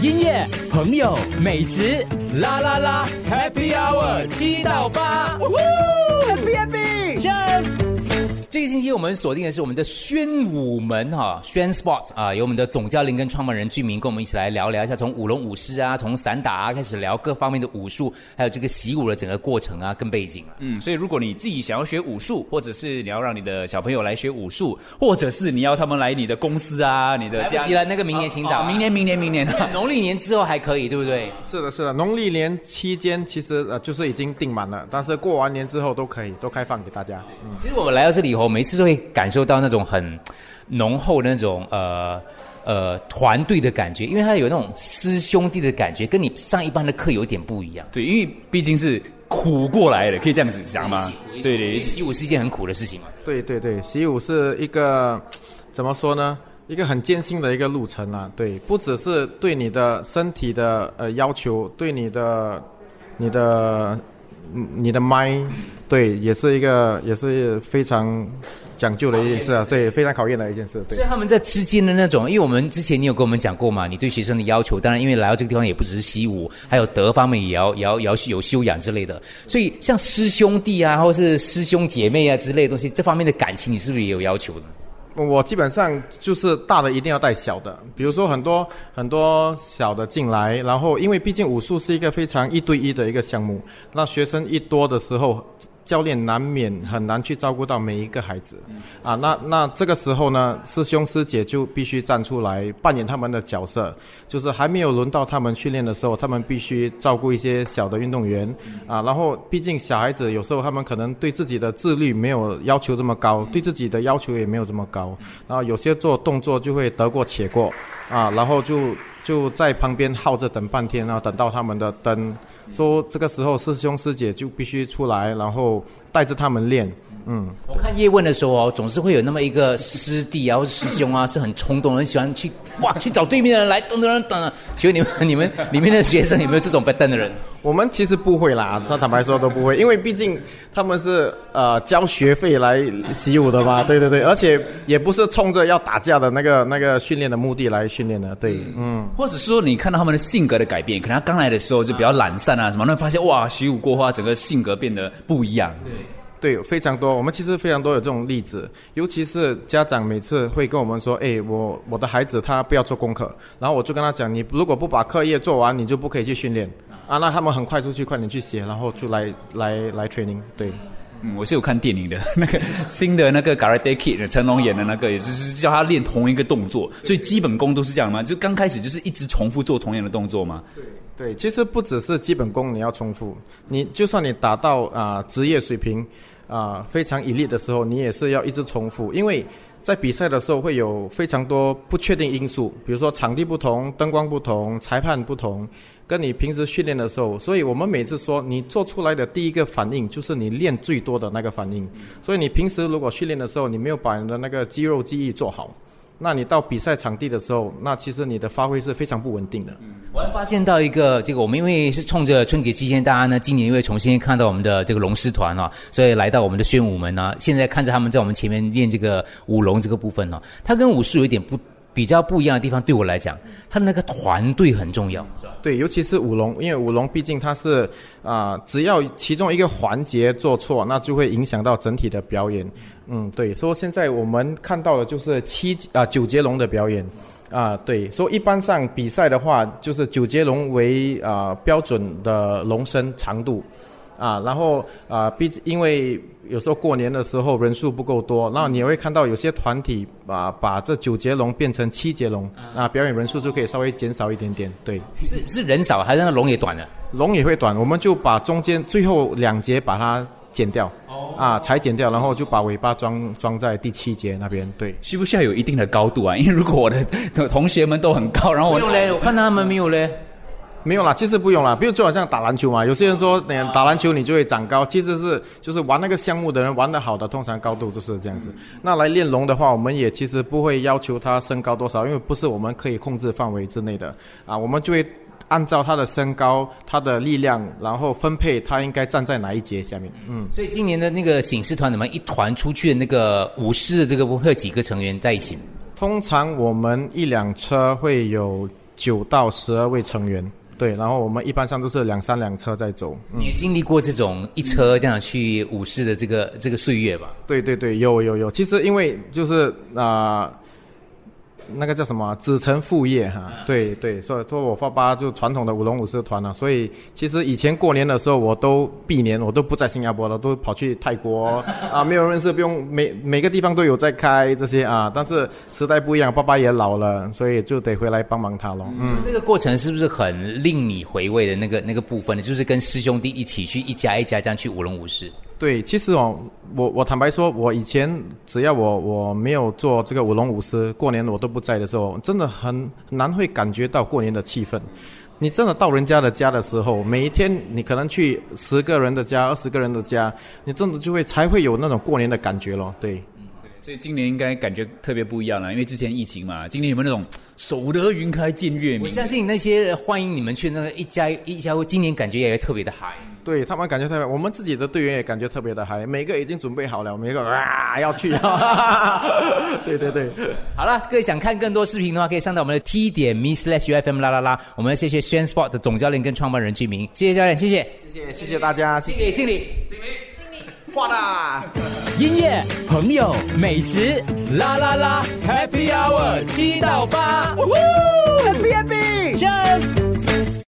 音乐、朋友、美食，啦啦啦，Happy Hour 七到八，Happy Happy，Cheers。这个星期我们锁定的是我们的宣武门哈，宣 Sports 啊，有我们的总教练跟创办人居民跟我们一起来聊聊一下，从舞龙舞狮啊，从散打啊开始聊各方面的武术，还有这个习武的整个过程啊跟背景啊。嗯，所以如果你自己想要学武术，或者是你要让你的小朋友来学武术，或者是你要他们来你的公司啊，你的家来不及了，那个明年请早，哦明年明年明年，农历年之后还可以，对不对？是的，是的，农历年期间其实呃就是已经订满了，但是过完年之后都可以，都开放给大家。嗯，其实我们来到这里以后，每次都会感受到那种很浓厚的那种呃呃团队的感觉，因为他有那种师兄弟的感觉，跟你上一般的课有点不一样。对，因为毕竟是苦过来的，可以这样子讲吗？对对，习武是一件很苦的事情嘛。对对对，习武是一个怎么说呢？一个很艰辛的一个路程啊。对，不只是对你的身体的呃要求，对你的你的嗯你的麦，对，也是一个也是非常讲究的一件事啊。对，非常考验的一件事。对所以。他们在之间的那种，因为我们之前你有跟我们讲过嘛，你对学生的要求，当然因为来到这个地方也不只是习武，还有德方面也要也 要也要有修养之类的。所以像师兄弟啊，或是师兄姐妹啊之类的东西，这方面的感情，你是不是也有要求呢？我基本上就是大的一定要带小的，比如说很多很多小的进来，然后因为毕竟武术是一个非常一对一的一个项目，那学生一多的时候，教练难免很难去照顾到每一个孩子，啊，那那这个时候呢，师兄师姐就必须站出来扮演他们的角色，就是还没有轮到他们训练的时候，他们必须照顾一些小的运动员，啊，然后毕竟小孩子有时候他们可能对自己的自律没有要求这么高，对自己的要求也没有这么高，然后有些做动作就会得过且过，啊，然后就就在旁边耗着等半天，然后等到他们的灯，说这个时候师兄师姐就必须出来，然后带着他们练，嗯。我看叶问的时候哦，总是会有那么一个师弟啊，或者师兄啊，是很冲动，很喜欢去哇去找对面的人来等等等等。请问你们你们里面的学生有没有这种笨蛋的人？我们其实不会啦，他坦白说都不会，因为毕竟他们是呃交学费来习武的嘛，对对对，而且也不是冲着要打架的那个那个训练的目的来训练的，对，嗯，或者是说你看到他们的性格的改变，可能他刚来的时候就比较懒散啊什么，那发现哇，习武过后他整个性格变得不一样。对，非常多，我们其实非常多有这种例子，尤其是家长每次会跟我们说，哎，我我的孩子他不要做功课，然后我就跟他讲，你如果不把课业做完，你就不可以去训练，啊，那他们很快出去快点去写，然后就来来来 training，对。嗯，我是有看电影的，那个新的那个 Karate Kid，成龙演的那个，也是是叫他练同一个动作，所以基本功都是这样吗？就刚开始就是一直重复做同样的动作嘛？对，对其实不只是基本功你要重复，你就算你达到啊、职业水平啊、非常以力的时候，你也是要一直重复，因为在比赛的时候会有非常多不确定因素，比如说场地不同、灯光不同、裁判不同，跟你平时训练的时候，所以我们每次说你做出来的第一个反应就是你练最多的那个反应，所以你平时如果训练的时候你没有把你的那个肌肉记忆做好。那你到比赛场地的时候，那其实你的发挥是非常不稳定的。我还发现到一个，这个我们因为是冲着春节期间，大家呢今年因为重新看到我们的这个龙狮团啊，所以来到我们的宣武门呢，现在看着他们在我们前面练这个舞龙这个部分呢、它跟武术有一点不比较不一样的地方，对我来讲，他那个团队很重要，对，尤其是舞龙，因为舞龙毕竟它是啊、只要其中一个环节做错，那就会影响到整体的表演。嗯，对，所以现在我们看到的就是七啊、九节龙的表演。啊，对，所以一般上比赛的话，就是九节龙为啊、标准的龙身长度，啊，然后啊，毕竟因为有时候过年的时候人数不够多，然后你会看到有些团体啊把这九节龙变成七节龙，啊，表演人数就可以稍微减少一点点，对。是是人少还是那龙也短了？龙也会短，我们就把中间最后两节把它剪掉，啊，裁剪掉，然后就把尾巴装装在第七节那边。对，需不需要有一定的高度啊？因为如果我的同学们都很高，然后我没有嘞，我看他们没有嘞。没有啦，其实不用啦，比如就好像打篮球嘛，有些人说，嗯，打篮球你就会长高，其实是就是玩那个项目的人玩得好的，通常高度就是这样子。那来练龙的话，我们也其实不会要求他身高多少，因为不是我们可以控制范围之内的啊，我们就会按照他的身高、他的力量，然后分配他应该站在哪一节下面。嗯。所以今年的那个醒狮团，你们一团出去的那个舞狮的这个部会有几个成员在一起？通常我们一辆车会有九到十二位成员。对，然后我们一般上都是两三辆车在走。你也经历过这种一车这样去舞狮的这个这个岁月吧？对对对，有有有。其实因为就是啊。那个叫什么？子承父业哈，对对，所以说我爸爸就传统的舞龙舞狮团了，所以其实以前过年的时候，我都避年，我都不在新加坡了，都跑去泰国 啊，没有认识，不用每每个地方都有在开这些啊。但是时代不一样，爸爸也老了，所以就得回来帮忙他了。嗯，那个过程是不是很令你回味的那个那个部分呢？就是跟师兄弟一起去一家一家这样去舞龙舞狮。对，其实哦，我我坦白说，我以前只要我我没有做这个舞龙舞狮，过年我都不在的时候，真的很难会感觉到过年的气氛。你真的到人家的家的时候，每一天你可能去十个人的家、二十个人的家，你真的就会才会有那种过年的感觉咯。对。所以今年应该感觉特别不一样了，因为之前疫情嘛。今年有没有那种守得云开见月明？我相信那些欢迎你们去那个一家一家，今年感觉也特别的嗨。对他们感觉特别，我们自己的队员也感觉特别的嗨，每个已经准备好了，每个啊要去。对对对，好了，各位想看更多视频的话，可以上到我们的 T 点 Me Slash U F M 啦啦啦。我们谢谢轩 Sport 的总教练跟创办人居明，谢谢教练，谢谢，谢谢谢谢大家，谢谢经理，经理。画啦音乐、朋友、美食，啦啦啦，Happy Hour 七到八，Happy Happy，Cheers。